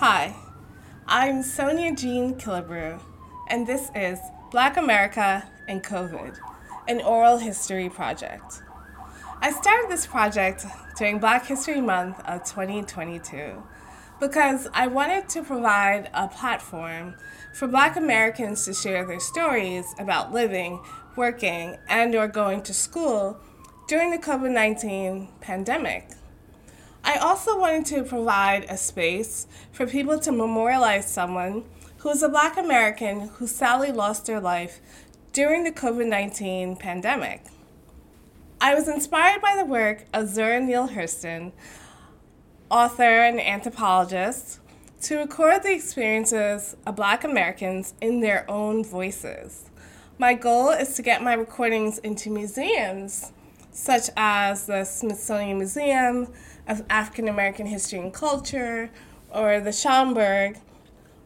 Hi, I'm Sonia Jean Killebrew, and this is Black America and COVID, an oral history project. I started this project during Black History Month of 2022 because I wanted to provide a platform for Black Americans to share their stories about living, working, and or going to school during the COVID-19 pandemic. I also wanted to provide a space for people to memorialize someone who is a Black American who sadly lost their life during the COVID 19 pandemic. I was inspired by the work of Zora Neale Hurston, author and anthropologist, to record the experiences of Black Americans in their own voices. My goal is to get my recordings into museums such as the Smithsonian Museum of African American History and Culture, or the Schomburg,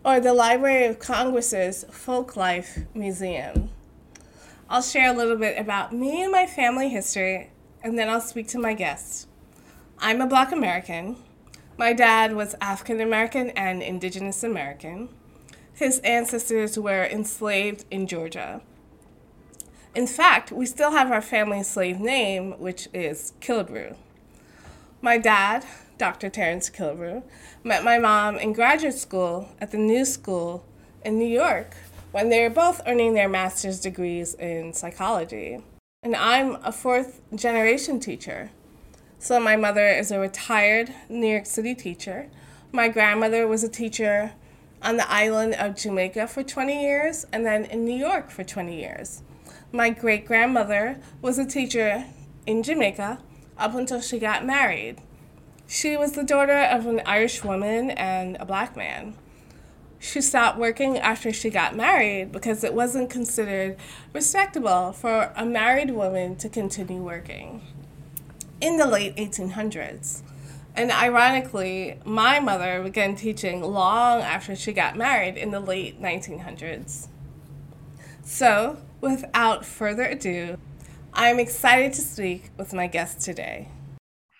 or the Library of Congress's Folk Life Museum. I'll share a little bit about me and my family history, and then I'll speak to my guests. I'm a Black American. My dad was African American and Indigenous American. His ancestors were enslaved in Georgia. In fact, we still have our family slave name, which is Killebrew. My dad, Dr. Terence Killebrew, met my mom in graduate school at the New School in New York when they were both earning their master's degrees in psychology. And I'm a fourth generation teacher. So my mother is a retired New York City teacher. My grandmother was a teacher on the island of Jamaica for 20 years and then in New York for 20 years. My great grandmother was a teacher in Jamaica up until she got married. She was the daughter of an Irish woman and a black man. She stopped working after she got married because it wasn't considered respectable for a married woman to continue working in the late 1800s. And ironically, my mother began teaching long after she got married in the late 1900s. So, without further ado, I'm excited to speak with my guest today.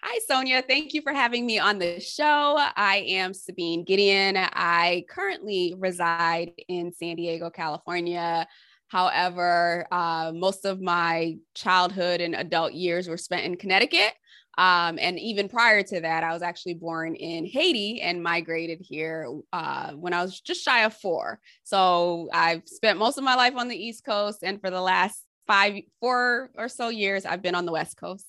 Hi, Sonia. Thank you for having me on the show. I am Sabine Gedeon. I currently reside in San Diego, California. However, uh, most of my childhood and adult years were spent in Connecticut. Um, and even prior to that, I was actually born in Haiti and migrated here uh, when I was just shy of four. So I've spent most of my life on the East Coast. And for the last five, four or so years, I've been on the West Coast.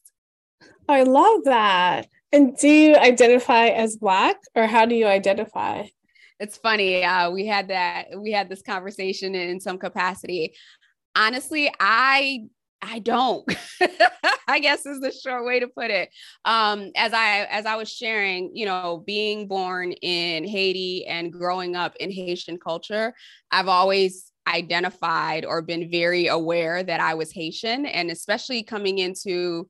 I love that. And do you identify as Black or how do you identify? It's funny. Uh, we had that, we had this conversation in some capacity. Honestly, I I don't. I guess is the short way to put it. Um, as I as I was sharing, you know, being born in Haiti and growing up in Haitian culture, I've always identified or been very aware that I was Haitian, and especially coming into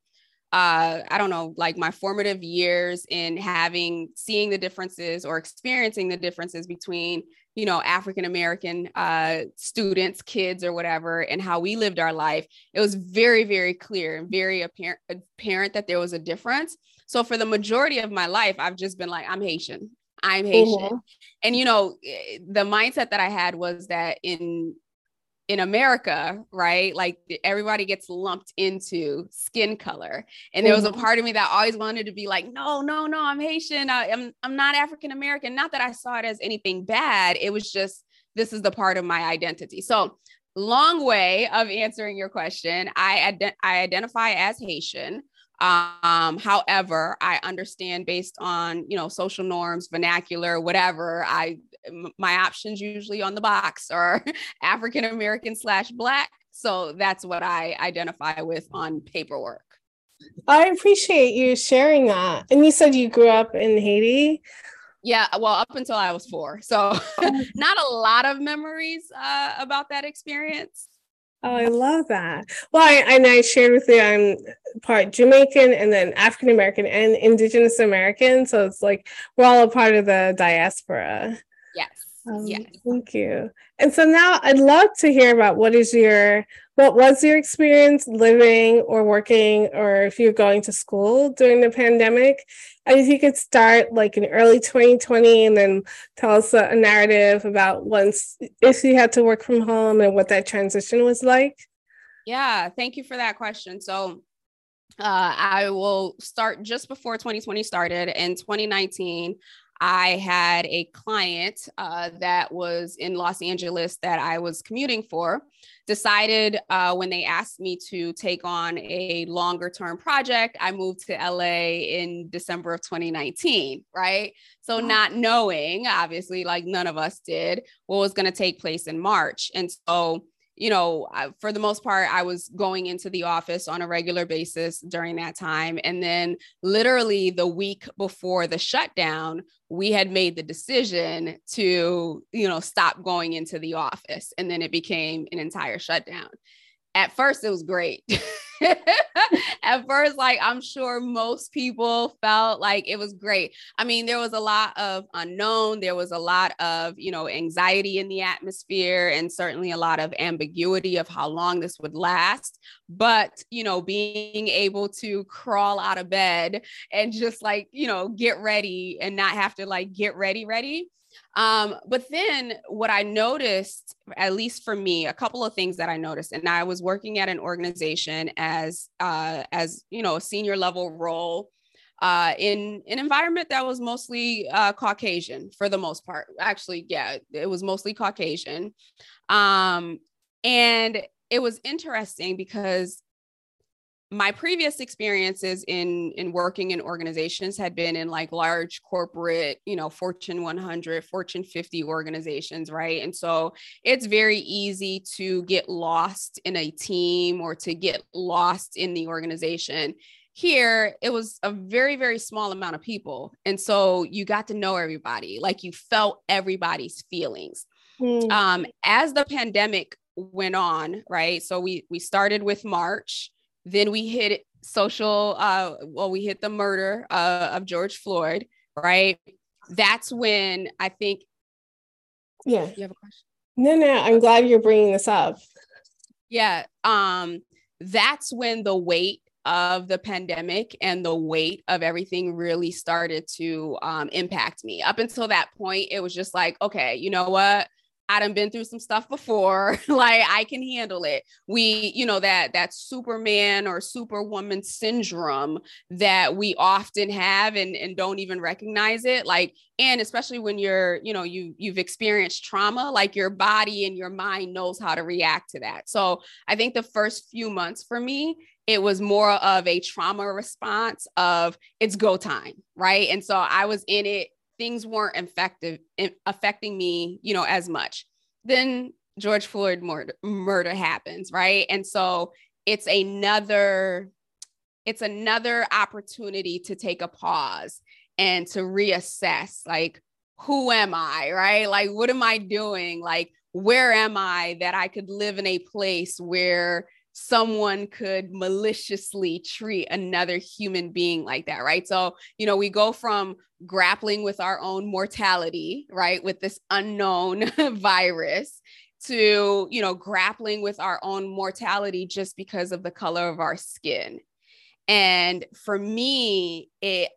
uh, I don't know, like my formative years in having seeing the differences or experiencing the differences between, you know, African American uh, students, kids, or whatever, and how we lived our life. It was very, very clear and very apparent, apparent that there was a difference. So for the majority of my life, I've just been like, I'm Haitian. I'm Haitian. Mm-hmm. And you know, eh, the mindset that I had was that in in America, right? Like everybody gets lumped into skin color. And there was a mm-hmm. part of me that always wanted to be like, no, no, no, I'm Haitian. I, am I'm not African American. Not that I saw it as anything bad. It was just, this is the part of my identity. So long way of answering your question. I, I identify as Haitian. Um, however, I understand based on, you know, social norms, vernacular, whatever, I my options usually on the box are African American slash black. So that's what I identify with on paperwork. I appreciate you sharing that. And you said you grew up in Haiti. Yeah, well, up until I was four. So not a lot of memories uh, about that experience. Oh, I love that. Well, I, and I shared with you, I'm part Jamaican and then African American and Indigenous American. So it's like we're all a part of the diaspora. Um, yes. Thank you. And so now I'd love to hear about what is your what was your experience living or working or if you're going to school during the pandemic? And if you could start like in early 2020 and then tell us a, a narrative about once if you had to work from home and what that transition was like. Yeah, thank you for that question. So uh, I will start just before 2020 started in 2019. I had a client uh, that was in Los Angeles that I was commuting for. Decided uh, when they asked me to take on a longer term project, I moved to LA in December of 2019, right? So, not knowing, obviously, like none of us did, what was going to take place in March. And so, you know, for the most part, I was going into the office on a regular basis during that time. And then, literally, the week before the shutdown, we had made the decision to, you know, stop going into the office. And then it became an entire shutdown. At first, it was great. at first, like I'm sure most people felt like it was great. I mean, there was a lot of unknown, there was a lot of, you know, anxiety in the atmosphere, and certainly a lot of ambiguity of how long this would last. But, you know, being able to crawl out of bed and just like, you know, get ready and not have to like get ready, ready um, but then what I noticed, at least for me, a couple of things that I noticed, and I was working at an organization as uh, as you know a senior level role uh, in an environment that was mostly uh, Caucasian for the most part. Actually, yeah, it was mostly Caucasian, um, and it was interesting because my previous experiences in in working in organizations had been in like large corporate you know fortune 100 fortune 50 organizations right? And so it's very easy to get lost in a team or to get lost in the organization. Here it was a very very small amount of people. And so you got to know everybody. Like you felt everybody's feelings. Mm. um as the pandemic went on right? So we we started with march then we hit social, uh, well, we hit the murder uh, of George Floyd, right? That's when I think. Yeah. You have a question? No, no, I'm glad you're bringing this up. Yeah. Um, that's when the weight of the pandemic and the weight of everything really started to um, impact me. Up until that point, it was just like, okay, you know what? I done been through some stuff before. like I can handle it. We, you know, that that Superman or Superwoman syndrome that we often have and, and don't even recognize it. Like, and especially when you're, you know, you you've experienced trauma, like your body and your mind knows how to react to that. So I think the first few months for me, it was more of a trauma response of it's go time, right? And so I was in it things weren't effective affecting me, you know, as much. Then George Floyd murder, murder happens, right? And so it's another it's another opportunity to take a pause and to reassess like who am I, right? Like what am I doing? Like where am I that I could live in a place where someone could maliciously treat another human being like that, right? So, you know, we go from grappling with our own mortality, right, with this unknown virus to, you know, grappling with our own mortality just because of the color of our skin. And for me, it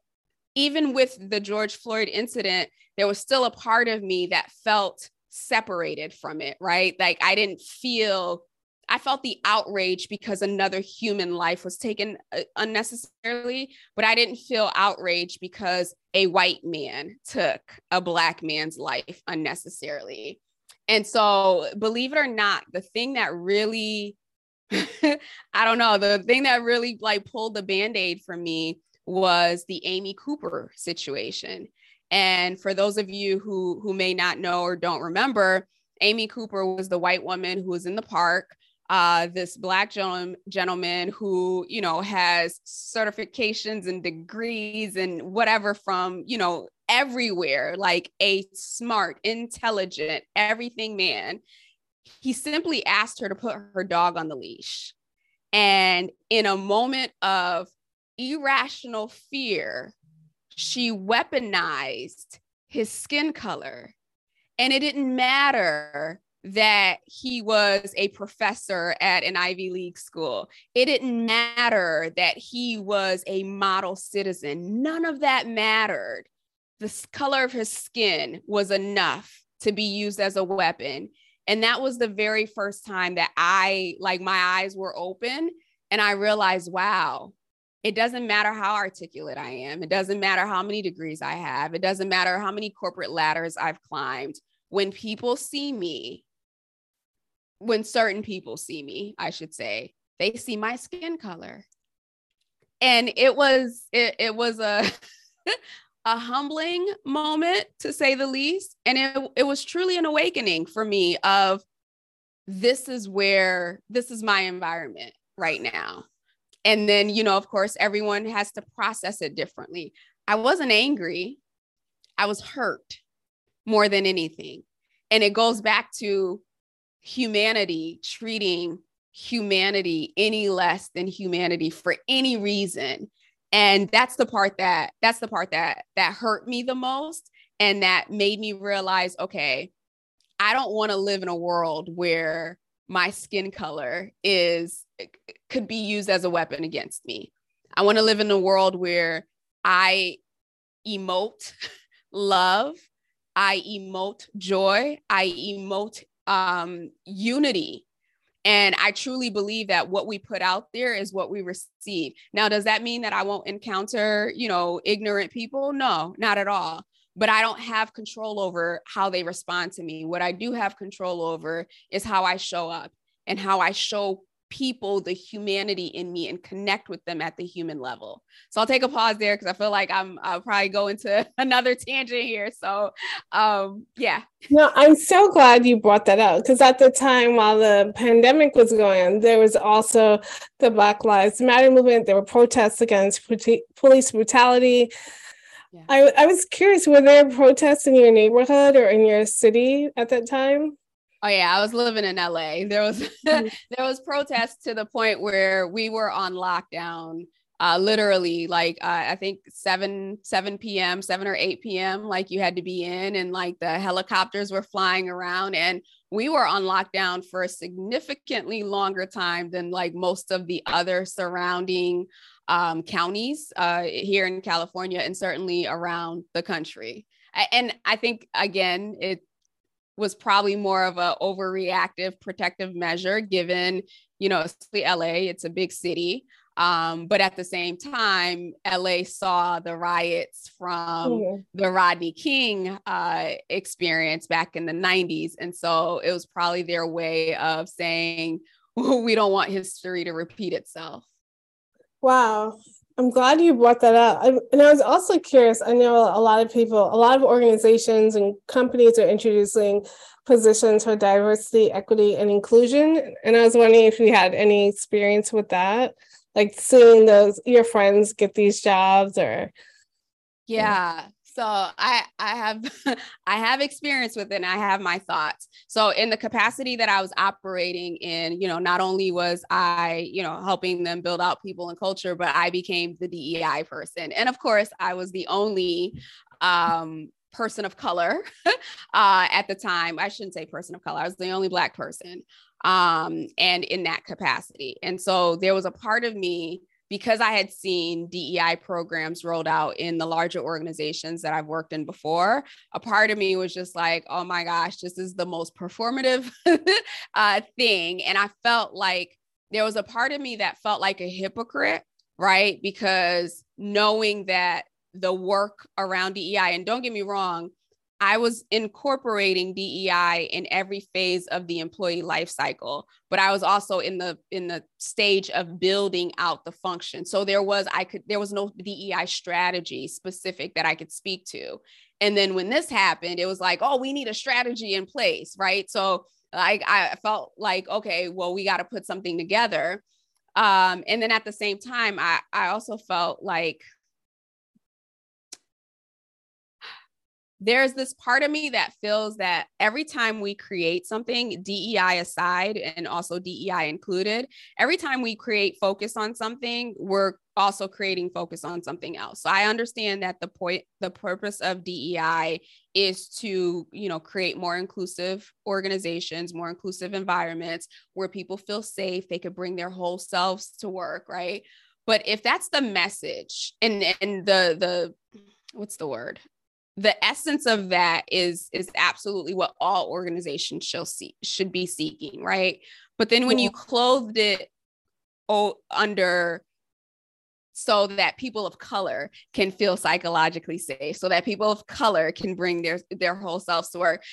even with the George Floyd incident, there was still a part of me that felt separated from it, right? Like I didn't feel I felt the outrage because another human life was taken uh, unnecessarily, but I didn't feel outrage because a white man took a black man's life unnecessarily. And so, believe it or not, the thing that really, I don't know, the thing that really like pulled the band aid for me was the Amy Cooper situation. And for those of you who who may not know or don't remember, Amy Cooper was the white woman who was in the park uh, this black gentleman who you know has certifications and degrees and whatever from you know everywhere like a smart intelligent everything man. He simply asked her to put her dog on the leash. And in a moment of irrational fear she weaponized his skin color. And it didn't matter that he was a professor at an Ivy League school. It didn't matter that he was a model citizen. None of that mattered. The color of his skin was enough to be used as a weapon. And that was the very first time that I, like, my eyes were open and I realized, wow, it doesn't matter how articulate I am. It doesn't matter how many degrees I have. It doesn't matter how many corporate ladders I've climbed. When people see me, when certain people see me, I should say, they see my skin color. And it was it, it was a a humbling moment to say the least. And it, it was truly an awakening for me of this is where this is my environment right now. And then, you know, of course, everyone has to process it differently. I wasn't angry, I was hurt more than anything. And it goes back to humanity treating humanity any less than humanity for any reason. And that's the part that that's the part that that hurt me the most and that made me realize okay i don't want to live in a world where my skin color is could be used as a weapon against me. I want to live in a world where i emote love i emote joy i emote um, unity. And I truly believe that what we put out there is what we receive. Now, does that mean that I won't encounter, you know, ignorant people? No, not at all. But I don't have control over how they respond to me. What I do have control over is how I show up and how I show people the humanity in me and connect with them at the human level. So I'll take a pause there because I feel like I'm I'll probably go into another tangent here. So um yeah. No, I'm so glad you brought that up because at the time while the pandemic was going on, there was also the Black Lives Matter movement. There were protests against police brutality. Yeah. I, I was curious, were there protests in your neighborhood or in your city at that time? Oh yeah, I was living in LA. There was mm-hmm. there was protests to the point where we were on lockdown. Uh, literally, like uh, I think seven seven p.m., seven or eight p.m. Like you had to be in, and like the helicopters were flying around, and we were on lockdown for a significantly longer time than like most of the other surrounding um, counties uh, here in California, and certainly around the country. And I think again, it was probably more of a overreactive protective measure given you know la it's a big city. Um, but at the same time la saw the riots from mm-hmm. the rodney king uh, experience back in the 90s and so it was probably their way of saying we don't want history to repeat itself. Wow I'm glad you brought that up. I, and I was also curious. I know a lot of people, a lot of organizations and companies are introducing positions for diversity, equity, and inclusion. And I was wondering if you had any experience with that, like seeing those your friends get these jobs or. Yeah. So I I have I have experience with it and I have my thoughts. So in the capacity that I was operating in, you know, not only was I, you know, helping them build out people and culture, but I became the DEI person. And of course, I was the only um person of color uh, at the time. I shouldn't say person of color. I was the only black person um, and in that capacity. And so there was a part of me because I had seen DEI programs rolled out in the larger organizations that I've worked in before, a part of me was just like, oh my gosh, this is the most performative uh, thing. And I felt like there was a part of me that felt like a hypocrite, right? Because knowing that the work around DEI, and don't get me wrong, I was incorporating DEI in every phase of the employee life cycle, but I was also in the in the stage of building out the function. So there was I could there was no DEI strategy specific that I could speak to. And then when this happened, it was like, oh, we need a strategy in place, right? So like I felt like, okay, well, we got to put something together. Um, and then at the same time, I I also felt like there's this part of me that feels that every time we create something, DEI aside and also DEI included, every time we create focus on something, we're also creating focus on something else. So I understand that the point, the purpose of DEI is to, you know, create more inclusive organizations, more inclusive environments where people feel safe, they could bring their whole selves to work, right? But if that's the message and and the the what's the word? The essence of that is is absolutely what all organizations shall see should be seeking, right? But then when you clothed it oh, under so that people of color can feel psychologically safe so that people of color can bring their their whole selves to work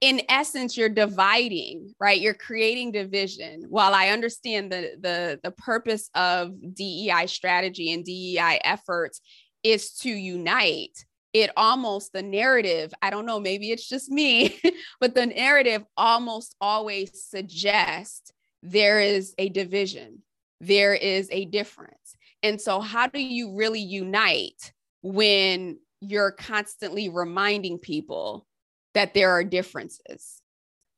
in essence you're dividing right? You're creating division. While i understand the the the purpose of dei strategy and dei efforts is to unite it almost the narrative i don't know maybe it's just me but the narrative almost always suggests there is a division there is a difference and so, how do you really unite when you're constantly reminding people that there are differences?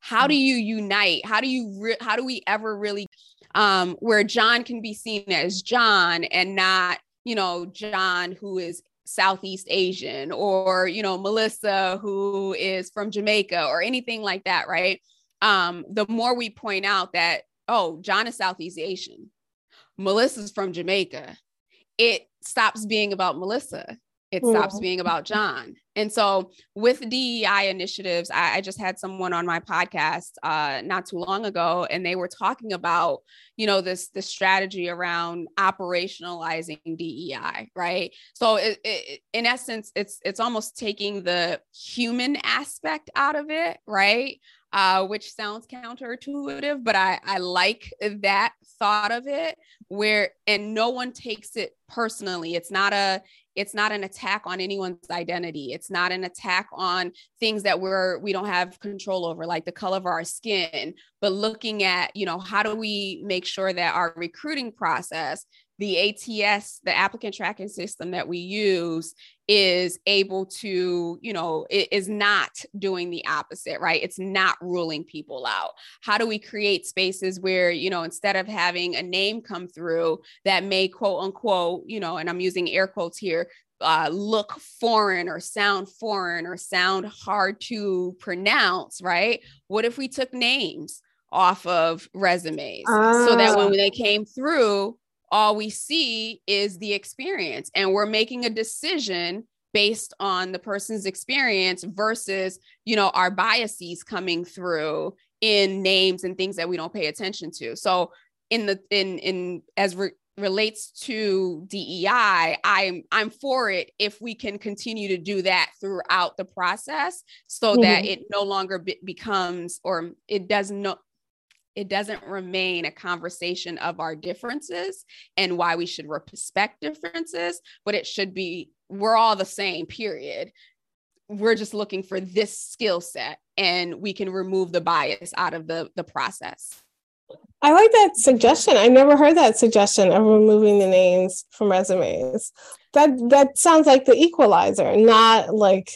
How do mm. you unite? How do you re- how do we ever really um where John can be seen as John and not, you know, John who is Southeast Asian or, you know, Melissa who is from Jamaica or anything like that, right? Um the more we point out that oh, John is Southeast Asian Melissa's from Jamaica, it stops being about Melissa. It stops mm. being about John. And so with DEI initiatives, I, I, just had someone on my podcast uh, not too long ago, and they were talking about, you know, this this strategy around operationalizing DEI, right? So it, it, in essence, it's it's almost taking the human aspect out of it, right? uh, which sounds counterintuitive, but I, I like that thought of it where, and no one takes it personally. It's not a, it's not an attack on anyone's identity. It's not an attack on things that we're, we don't have control over, like the color of our skin, but looking at, you know, how do we make sure that our recruiting process the ATS, the applicant tracking system that we use, is able to, you know, it is not doing the opposite, right? It's not ruling people out. How do we create spaces where, you know, instead of having a name come through that may quote unquote, you know, and I'm using air quotes here, uh, look foreign or sound foreign or sound hard to pronounce, right? What if we took names off of resumes so that when ah. they came through, all we see is the experience and we're making a decision based on the person's experience versus you know our biases coming through in names and things that we don't pay attention to so in the in in as re- relates to DEI I'm I'm for it if we can continue to do that throughout the process so mm-hmm. that it no longer be- becomes or it does not it doesn't remain a conversation of our differences and why we should respect differences, but it should be we're all the same, period. We're just looking for this skill set and we can remove the bias out of the, the process. I like that suggestion. I never heard that suggestion of removing the names from resumes. That that sounds like the equalizer, not like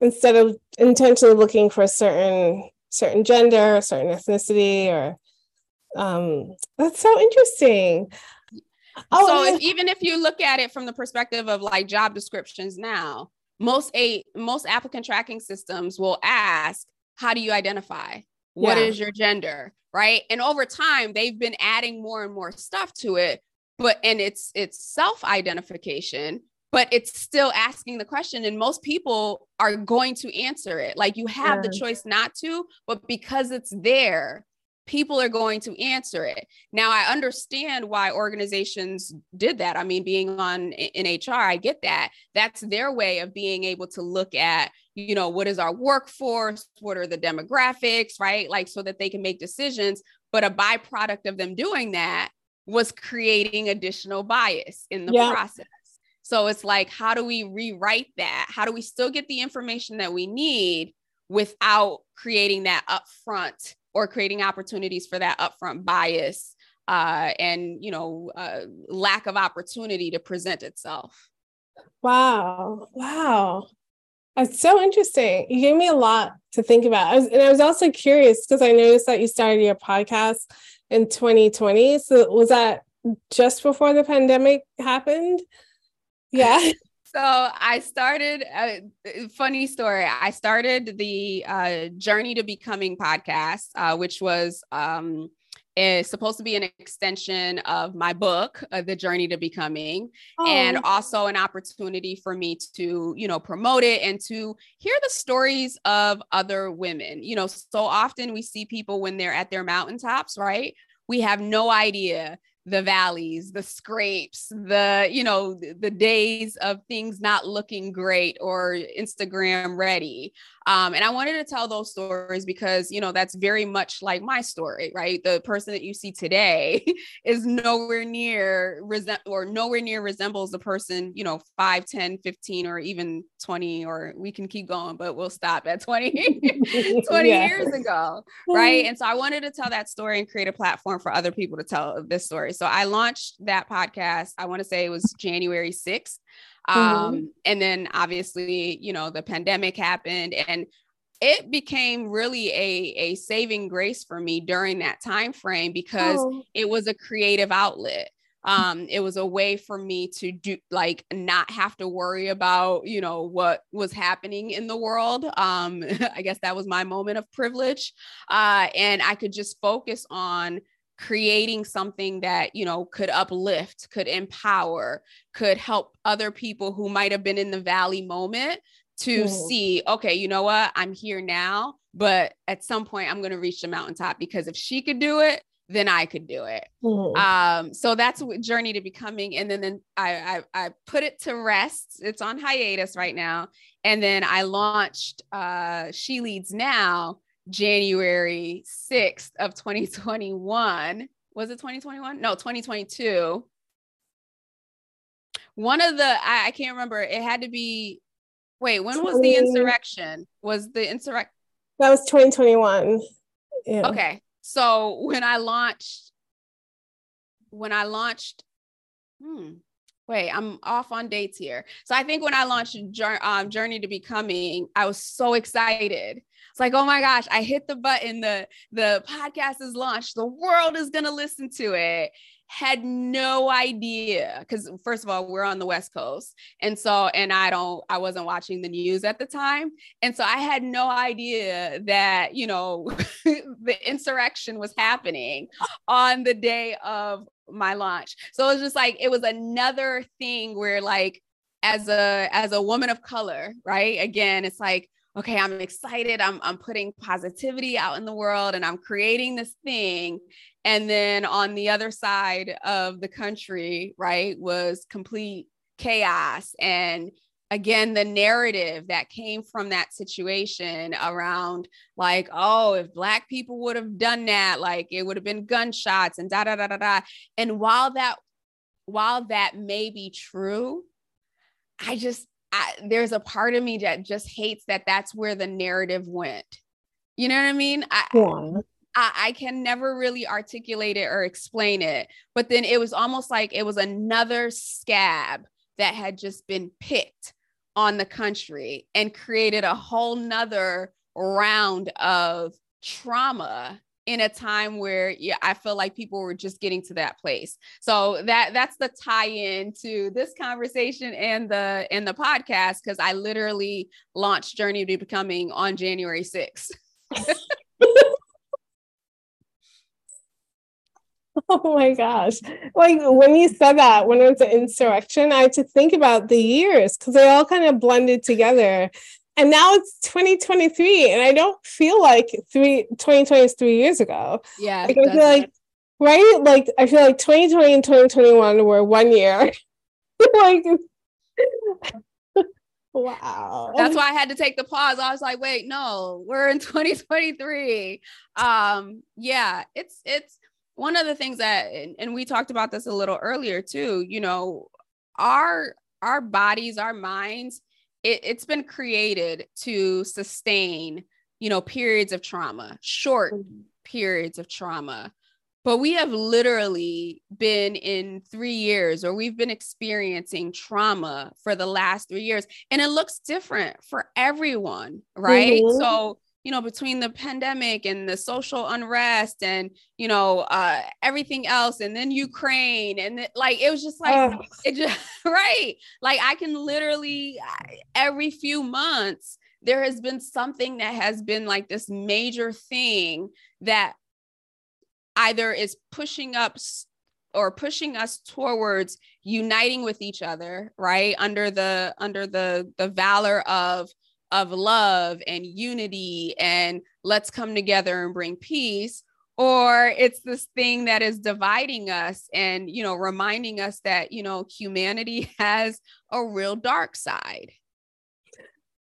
instead of intentionally looking for a certain certain gender, certain ethnicity, or um, that's so interesting. Oh, so if, even if you look at it from the perspective of like job descriptions now, most a most applicant tracking systems will ask, "How do you identify? What yeah. is your gender?" Right, and over time they've been adding more and more stuff to it, but and it's it's self identification but it's still asking the question and most people are going to answer it like you have yeah. the choice not to but because it's there people are going to answer it. Now i understand why organizations did that. I mean being on in hr i get that. That's their way of being able to look at you know what is our workforce? What are the demographics right? Like so that they can make decisions. But a byproduct of them doing that was creating additional bias in the yeah. process. So it's like, how do we rewrite that? How do we still get the information that we need without creating that upfront or creating opportunities for that upfront bias uh, and you know uh, lack of opportunity to present itself? Wow! Wow! That's so interesting. You gave me a lot to think about. I was, and I was also curious because I noticed that you started your podcast in 2020. So was that just before the pandemic happened. Yeah. So I started. Uh, funny story. I started the uh, Journey to Becoming podcast, uh, which was um, is supposed to be an extension of my book, uh, The Journey to Becoming, oh. and also an opportunity for me to, you know, promote it and to hear the stories of other women. You know, so often we see people when they're at their mountaintops, right? We have no idea the valleys the scrapes the you know the days of things not looking great or instagram ready um, and I wanted to tell those stories because, you know, that's very much like my story, right? The person that you see today is nowhere near resent or nowhere near resembles the person, you know, 5, 10, 15, or even 20, or we can keep going, but we'll stop at 20, 20 yeah. years ago. Right. And so I wanted to tell that story and create a platform for other people to tell this story. So I launched that podcast. I want to say it was January 6th. Mm-hmm. Um, mm-hmm. And then obviously, you know, the pandemic happened and it became really a, a saving grace for me during that time frame because oh. it was a creative outlet um it was a way for me to do like not have to worry about you know what was happening in the world um i guess that was my moment of privilege uh and i could just focus on creating something that you know could uplift could empower could help other people who might have been in the valley moment to mm-hmm. see okay you know what i'm here now but at some point i'm going to reach the mountaintop because if she could do it then i could do it mm-hmm. um so that's what journey to becoming and then then I, I i put it to rest it's on hiatus right now and then i launched uh she leads now January 6th of 2021. Was it 2021? No, 2022. One of the, I, I can't remember. It had to be, wait, when was the insurrection? Was the insurrection? That was 2021. Yeah. Okay. So when I launched, when I launched, hmm, wait, I'm off on dates here. So I think when I launched um, Journey to Becoming, I was so excited it's like, oh my gosh, I hit the button. The the podcast is launched. The world is gonna listen to it. Had no idea because first of all, we're on the West Coast. And so, and I don't, I wasn't watching the news at the time. And so I had no idea that, you know, the insurrection was happening on the day of my launch. So it was just like it was another thing where like as a as a woman of color, right? Again, it's like okay, I'm excited. I'm, I'm putting positivity out in the world and I'm creating this thing. And then on the other side of the country, right, was complete chaos. And again, the narrative that came from that situation around, like, oh, if Black people would have done that, like it would have been gunshots and da da da da da. And while that, while that may be true, I just I, there's a part of me that just hates that that's where the narrative went. You know what I mean? I, yeah. I, I can never really articulate it or explain it. But then it was almost like it was another scab that had just been picked on the country and created a whole nother round of trauma in a time where yeah, I feel like people were just getting to that place. So that that's the tie-in to this conversation and the and the podcast because I literally launched Journey to Becoming on January 6th. oh my gosh. Like when you said that, when it was an insurrection, I had to think about the years because they all kind of blended together. And now it's 2023 and i don't feel like three 2020 is three years ago. Yeah like, i feel like right? Like i feel like 2020 and 2021 were one year. Like wow. That's why i had to take the pause. I was like wait no we're in 2023 um yeah it's it's one of the things that and, we talked about this a little earlier too you know our our bodies our minds it, it's been created to sustain, you know, periods of trauma, short mm-hmm. periods of trauma. But we have literally been in three years, or we've been experiencing trauma for the last three years, and it looks different for everyone, right? Mm-hmm. So, you know between the pandemic and the social unrest and you know uh everything else and then ukraine and like it was just like oh. it just right like i can literally every few months there has been something that has been like this major thing that either is pushing up or pushing us towards uniting with each other right under the under the the valor of of love and unity and let's come together and bring peace or it's this thing that is dividing us and you know reminding us that you know humanity has a real dark side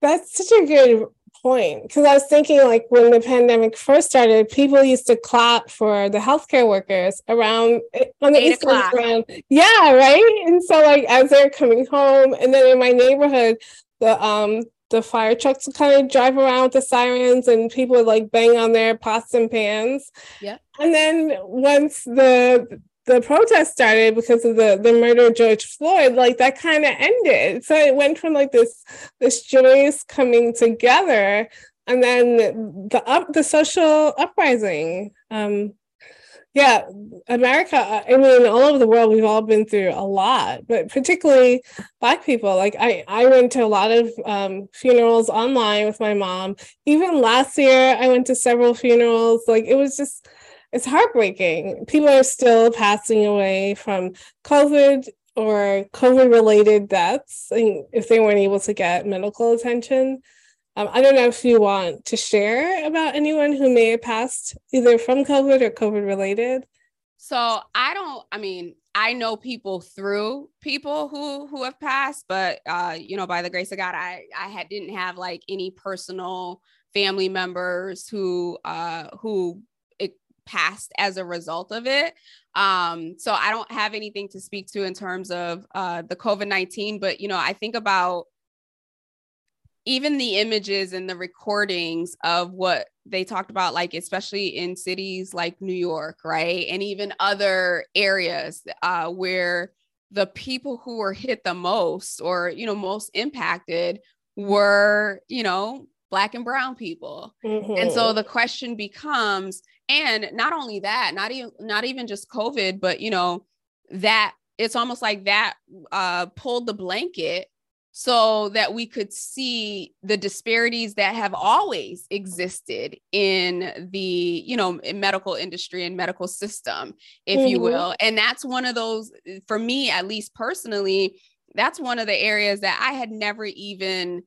that's such a good point because I was thinking like when the pandemic first started, people used to clap for the healthcare workers around eh, on the Eight East Coast around. Yeah, right. And so like as they're coming home, and then in my neighborhood, the um the fire trucks would kind of drive around with the sirens and people would like bang on their pots and pans. Yeah. And then once the the protest started because of the the murder of George Floyd, like that kind of ended. So it went from like this this joyous coming together, and then the up the social uprising. Um, yeah, America. I mean, all over the world, we've all been through a lot, but particularly Black people. Like I, I went to a lot of um, funerals online with my mom. Even last year, I went to several funerals. Like it was just it's heartbreaking. People are still passing away from COVID or COVID related deaths if they weren't able to get medical attention. Um, I don't know if you want to share about anyone who may have passed either from COVID or COVID related. So I don't, I mean, I know people through people who who have passed, but uh, you know, by the grace of God, I I had didn't have like any personal family members who uh who passed as a result of it. Um, so I don't have anything to speak to in terms of uh, the COVID 19, but you know, I think about even the images and the recordings of what they talked about, like especially in cities like New York, right? And even other areas uh, where the people who were hit the most or, you know, most impacted were, you know, black and brown people. Mm-hmm. And so mm-hmm. the question becomes, and not only that not even not even just covid but you know that it's almost like that uh pulled the blanket so that we could see the disparities that have always existed in the you know medical industry and medical system if mm-hmm. you will and that's one of those for me at least personally that's one of the areas that i had never even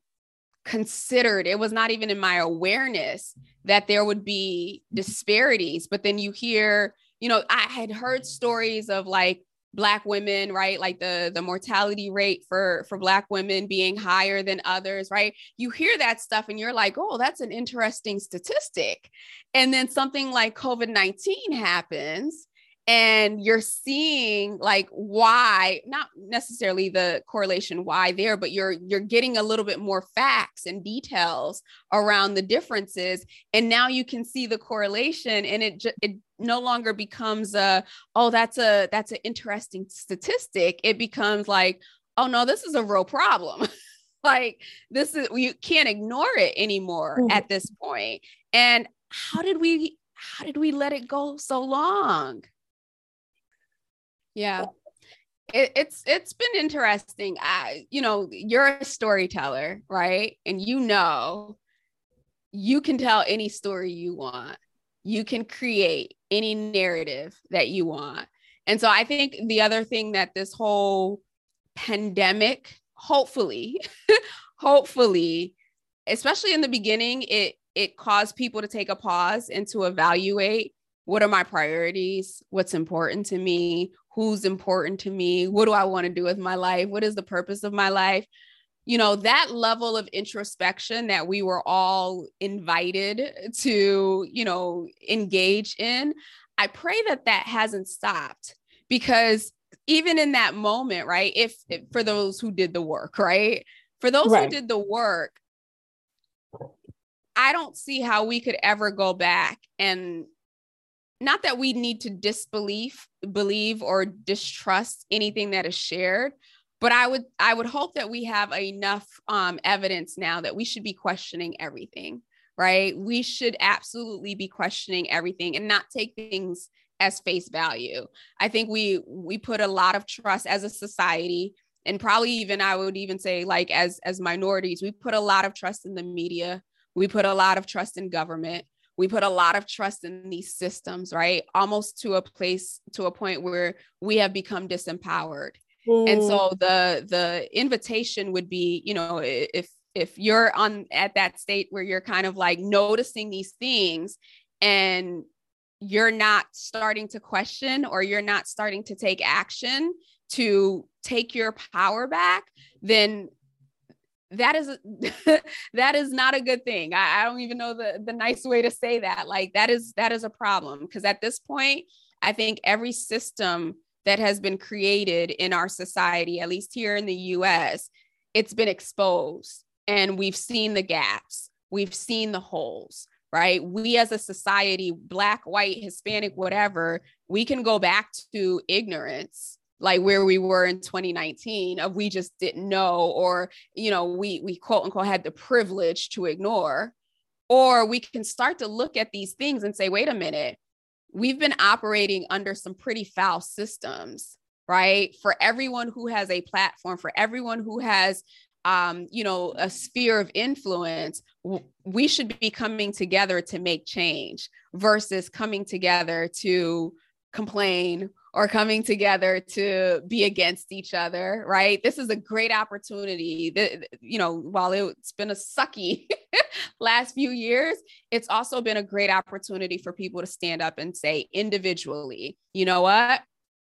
considered it was not even in my awareness that there would be disparities but then you hear you know i had heard stories of like black women right? Like the the mortality rate for for black women being higher than others right? You hear that stuff and you're like oh that's an interesting statistic. And then something like covid-19 happens and you're seeing like why not necessarily the correlation why there but you're you're getting a little bit more facts and details around the differences and now you can see the correlation and it it no longer becomes a oh that's a that's an interesting statistic. It becomes like oh no this is a real problem. Like this is you can't ignore it anymore mm-hmm. at this point. And how did we how did we let it go so long yeah. It, it's it's been interesting. I, you know, you're a storyteller, right? And you know, you can tell any story you want. You can create any narrative that you want. And so I think the other thing that this whole pandemic, hopefully, hopefully, especially in the beginning, it it caused people to take a pause and to evaluate what are my priorities, what's important to me, who's important to me, what do I want to do with my life, what is the purpose of my life. You know, that level of introspection that we were all invited to, you know, engage in, I pray that that hasn't stopped because even in that moment, right? If, if for those who did the work, right? For those right. who did the work, I don't see how we could ever go back and not that we need to disbelieve believe or distrust anything that is shared but i would i would hope that we have enough um, evidence now that we should be questioning everything right? We should absolutely be questioning everything and not take things as face value. I think we we put a lot of trust as a society and probably even I would even say like as as minorities, we put a lot of trust in the media. We put a lot of trust in government. We put a lot of trust in these systems, right? Almost to a place to a point where we have become disempowered. Mm. And so the the invitation would be, you know, if if you're on at that state where you're kind of like noticing these things and you're not starting to question or you're not starting to take action to take your power back, then that is that is not a good thing. I, I, don't even know the the nice way to say that. Like that is that is a problem because at this point, I think every system that has been created in our society, at least here in the US, it's been exposed and we've seen the gaps, we've seen the holes, right? We as a society, black, white, Hispanic, whatever, we can go back to ignorance like where we were in 2019 of we just didn't know or you know we we quote unquote had the privilege to ignore. Or we can start to look at these things and say wait a minute. We've been operating under some pretty foul systems right? For everyone who has a platform for everyone who has um, you know, a sphere of influence, we should be coming together to make change versus coming together to complain or coming together to be against each other, right? This is a great opportunity. That, you know, while it's been a sucky last few years, it's also been a great opportunity for people to stand up and say individually, you know what?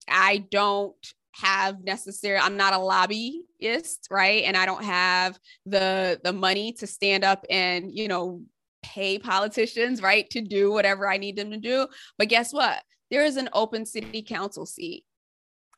I don't have necessary i'm not a lobbyist right and i don't have the the money to stand up and you know pay politicians right to do whatever i need them to do but guess what there is an open city council seat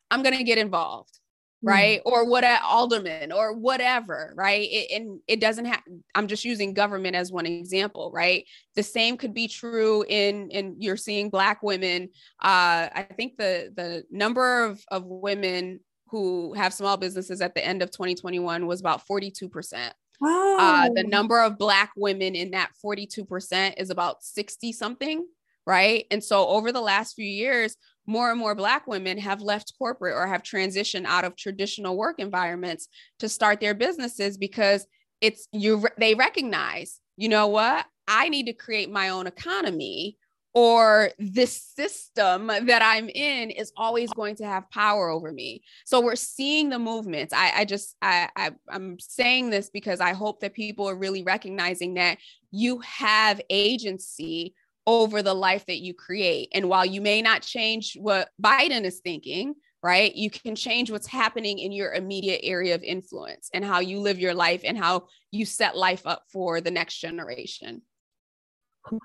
i'm going to get involved Mm. right? Mm or what at alderman or whatever right? It, and it doesn't have i'm just using government as one example right? The same could be true in in you're seeing black women uh i think the the number of of women who have small businesses at the end of 2021 was about 42% Wow. Uh, the number of Black women in that 42% is about 60 something, right? And so over the last few years, more and more Black women have left corporate or have transitioned out of traditional work environments to start their businesses because it's you they recognize, you know what, I need to create my own economy or this system that I'm in is always going to have power over me. So we're seeing the movements. I, I just I, I I'm saying this because I hope that people are really recognizing that you have agency over the life that you create. And while you may not change what Biden is thinking, right, you can change what's happening in your immediate area of influence and how you live your life and how you set life up for the next generation.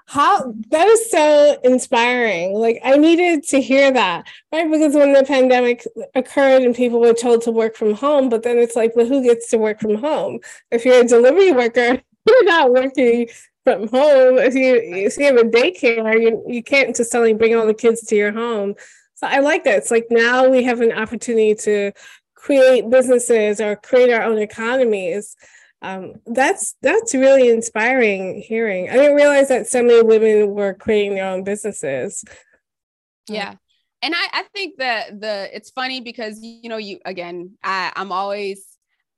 How that is so inspiring. Like I needed to hear that, right? Because when the pandemic occurred and people were told to work from home, but then it's like, well, who gets to work from home? If you're a delivery worker, you're not working from home. If you if you have a daycare, you you can't just suddenly bring all the kids to your home. So I like that. It's like now we have an opportunity to create businesses or create our own economies. Um, that's that's really inspiring hearing. I didn't realize that so many women were creating their own businesses. Yeah. And I, I think that the it's funny because you know you again I, I'm always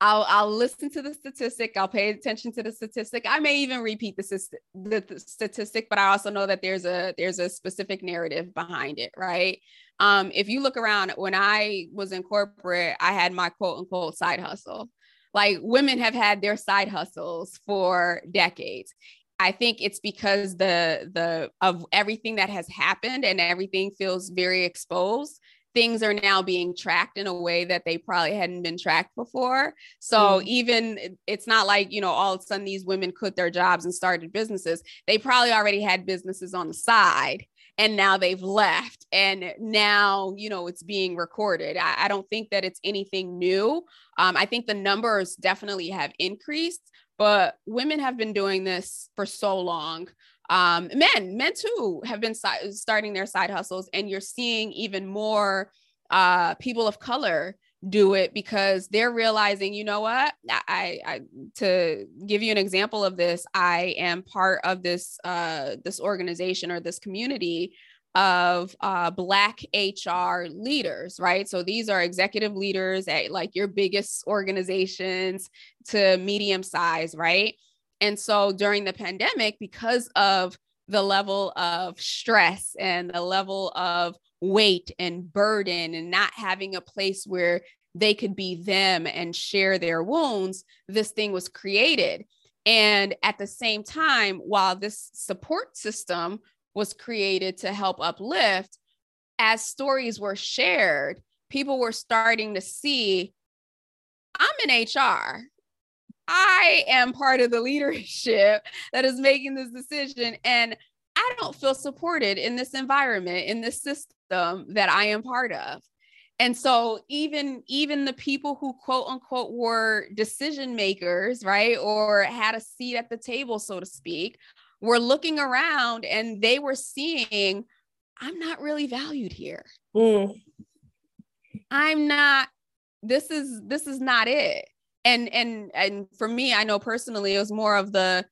I'll I'll listen to the statistic. I'll pay attention to the statistic. I may even repeat the, the, the, statistic, but I also know that there's a there's a specific narrative behind it, right? Um, if you look around, when I was in corporate, I had my quote unquote side hustle. Like women have had their side hustles for decades. I think it's because the the of everything that has happened and everything feels very exposed things are now being tracked in a way that they probably hadn't been tracked before. So mm. even it's not like, you know, all of a sudden these women quit their jobs and started businesses. They probably already had businesses on the side and now they've left and now you know it's being recorded i, I don't think that it's anything new um, i think the numbers definitely have increased but women have been doing this for so long um, men, men too, have been si- starting their side hustles, and you're seeing even more uh, people of color do it because they're realizing, you know what? I, I to give you an example of this, I am part of this uh, this organization or this community of uh, Black HR leaders, right? So these are executive leaders at like your biggest organizations to medium size, right? And so during the pandemic, because of the level of stress and the level of weight and burden and not having a place where they could be them and share their wounds, this thing was created. And at the same time, while this support system was created to help uplift, as stories were shared, people were starting to see I'm in HR. I am part of the leadership that is making this decision. And I don't feel supported in this environment, in this system that I am part of. And so even even the people who quote unquote were decision makers, right, or had a seat at the table, so to speak, were looking around and they were seeing, I'm not really valued here. Mm. I'm not. This is this is not it. And and and for me, I know personally, it was more of the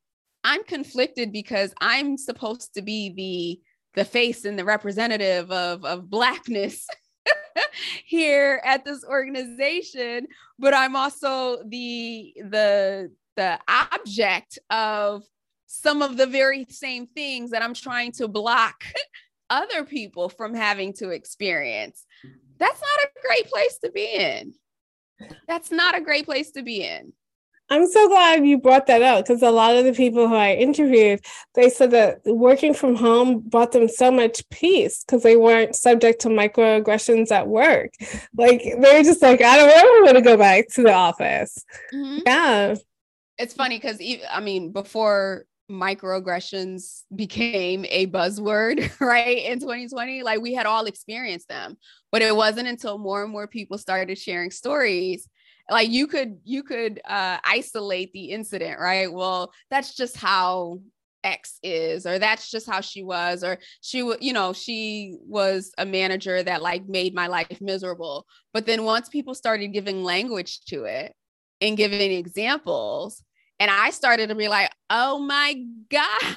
I'm conflicted because I'm supposed to be the the face and the representative of of blackness here at this organization but i'm also the the the object of some of the very same things that i'm trying to block other people from having to experience. That's not a great place to be in that's not a great place to be in I'm so glad you brought that up because a lot of the people who I interviewed, they said that working from home brought them so much peace because they weren't subject to microaggressions at work. Like they're just like, I don't ever want to go back to the office. Mm-hmm. Yeah. It's funny because I mean, before microaggressions became a buzzword, right? In 2020, like we had all experienced them, but it wasn't until more and more people started sharing stories like you could you could uh isolate the incident right well that's just how X is, or that's just how she was, or she was, you know, she was a manager that like made my life miserable. But then once people started giving language to it and giving examples, and I started to be like, oh my God.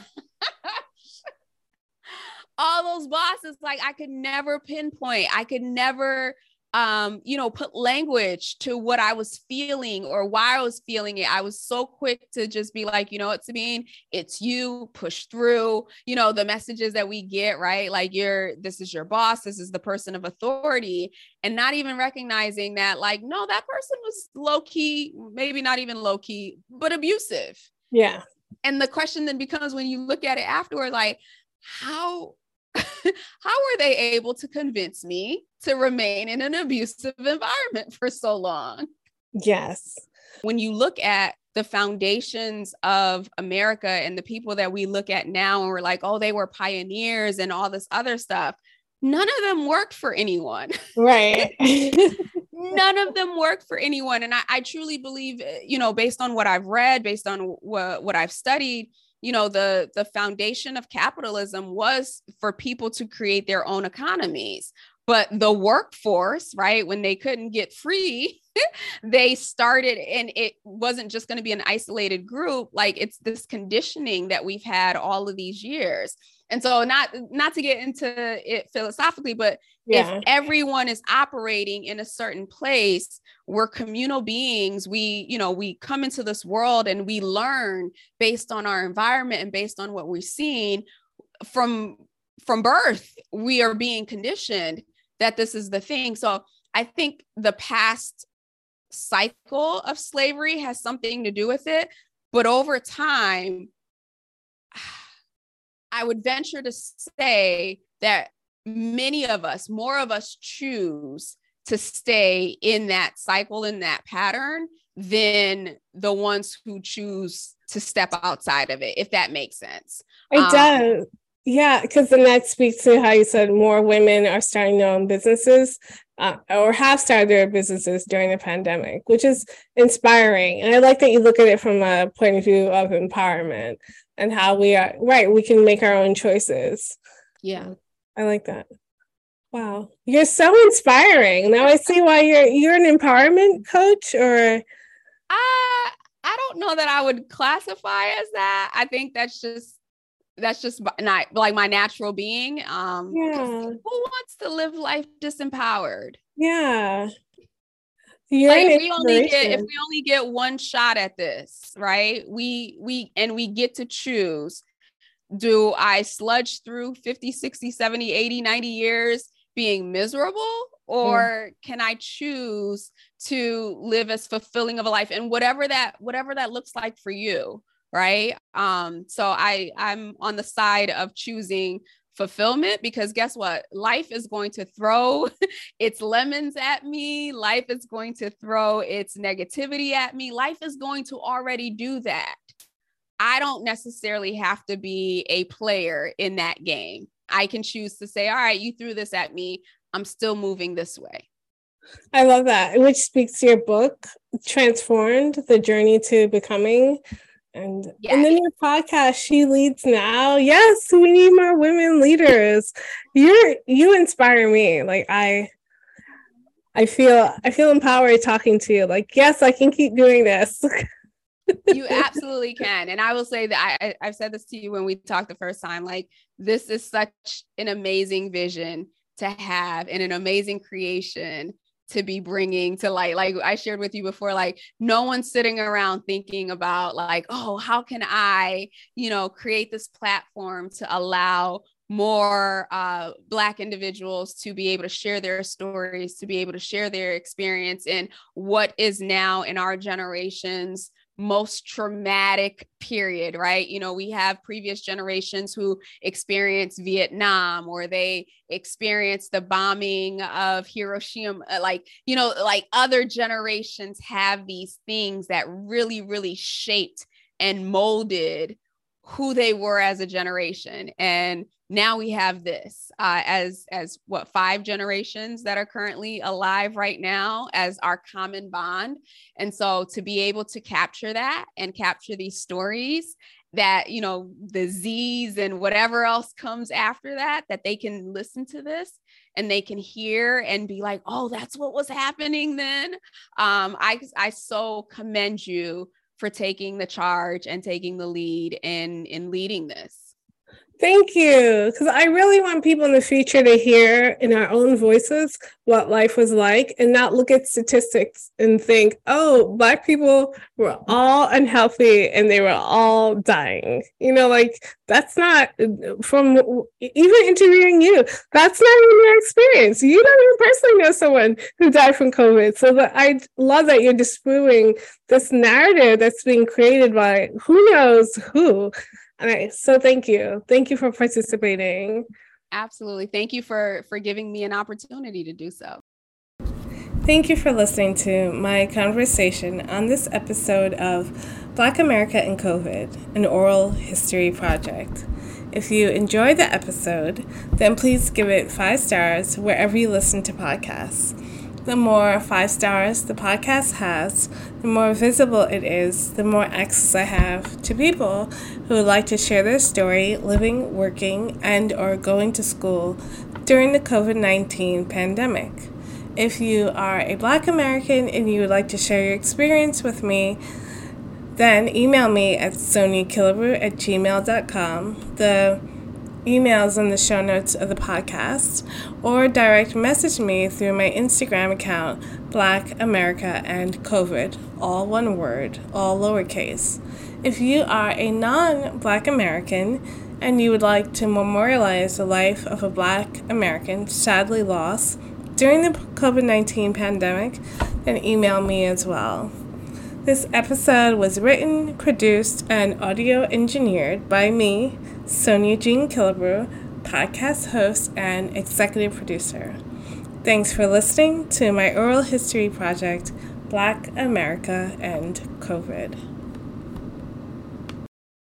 All those bosses, like I could never pinpoint, I could never um, you know, put language to what I was feeling or why I was feeling it. I was so quick to just be like, you know what, Sabine, it's you, push through, you know, the messages that we get, right? Like you're this is your boss, this is the person of authority, and not even recognizing that, like, no, that person was low key, maybe not even low key, but abusive. Yeah. And the question then becomes when you look at it afterward, like, how how were they able to convince me to remain in an abusive environment for so long? Yes. When you look at the foundations of America and the people that we look at now, and we're like, oh, they were pioneers and all this other stuff, none of them worked for anyone. Right. none of them work for anyone. And I, I, truly believe, eh, you know, based on what I've read, based on what, what I've studied, you know the the foundation of capitalism was for people to create their own economies but the workforce right when they couldn't get free they started and it wasn't just going to be an isolated group like it's this conditioning that we've had all of these years and so not not to get into it philosophically but yeah. if everyone is operating in a certain place we're communal beings we you know we come into this world and we learn based on our environment and based on what we're seeing from from birth we are being conditioned that this is the thing so i think the past cycle of slavery has something to do with it but over time I would venture to say that many of us, more of us choose to stay in that cycle, in that pattern, than the ones who choose to step outside of it, if that makes sense. It um, does. Yeah, because then that speaks to how you said more women are starting their own businesses uh, or have started their businesses during the pandemic, which is inspiring. And I like that you look at it from a point of view of empowerment and how we are right we can make our own choices yeah i like that Wow, you're so inspiring. Now I see why you're you're an empowerment coach, or I I don't know that I would classify as that. I think that's just that's just not like my natural being. Um, yeah. Who wants to live life disempowered? Yeah. You're like if we only get if we only get one shot at this, right? We we and we get to choose. Do I sludge through 50, 60, 70, 80, 90 years being miserable or can i choose to live as fulfilling of a life and whatever that whatever that looks like for you right um so i i'm on the side of choosing fulfillment because guess what life is going to throw its lemons at me life is going to throw its negativity at me life is going to already do that i don't necessarily have to be a player in that game I can choose to say, all right, you threw this at me. I'm still moving this way. I love that, which speaks to your book, Transformed The Journey to Becoming. And, yes. and then your podcast, She Leads Now. Yes, we need more women leaders. You're you inspire me. Like I I feel I feel empowered talking to you. Like, yes, I can keep doing this. you absolutely can. And I will say that I, I've said this to you when we talked the first time. Like, this is such an amazing vision to have and an amazing creation to be bringing to light like i shared with you before like no one's sitting around thinking about like oh how can i you know create this platform to allow more uh, black individuals to be able to share their stories to be able to share their experience in what is now in our generations most traumatic period, right? You know, we have previous generations who experienced Vietnam or they experienced the bombing of Hiroshima. Uh, like, you know, like other generations have these things that really, really shaped and molded who they were as a generation. And now we have this uh, as as what five generations that are currently alive right now as our common bond and so to be able to capture that and capture these stories that you know the z's and whatever else comes after that that they can listen to this and they can hear and be like oh that's what was happening then um i i so commend you for taking the charge and taking the lead in in leading this Thank you. Because I really want people in the future to hear in our own voices what life was like and not look at statistics and think, oh, Black people were all unhealthy and they were all dying. You know, like that's not from even interviewing you, that's not even your experience. You don't even personally know someone who died from COVID. So I love that you're disproving this narrative that's being created by who knows who all right. So thank you. Thank you for participating. Absolutely. Thank you for for giving me an opportunity to do so. Thank you for listening to my conversation on this episode of Black America and COVID, an oral history project. If you enjoyed the episode, then please give it five stars wherever you listen to podcasts. The more five stars the podcast has, the more visible it is, the more access I have to people who would like to share their story living, working, and or going to school during the COVID-19 pandemic. If you are a Black American and you would like to share your experience with me, then email me at soniakillebrew at gmail.com. The emails in the show notes of the podcast or direct message me through my Instagram account, Black America and COVID, all one word, all lowercase. If you are a non Black American and you would like to memorialize the life of a Black American sadly lost during the COVID 19 pandemic, then email me as well. This episode was written, produced, and audio engineered by me, Sonia Jean Killebrew, podcast host and executive producer. Thanks for listening to my oral history project, Black America and COVID.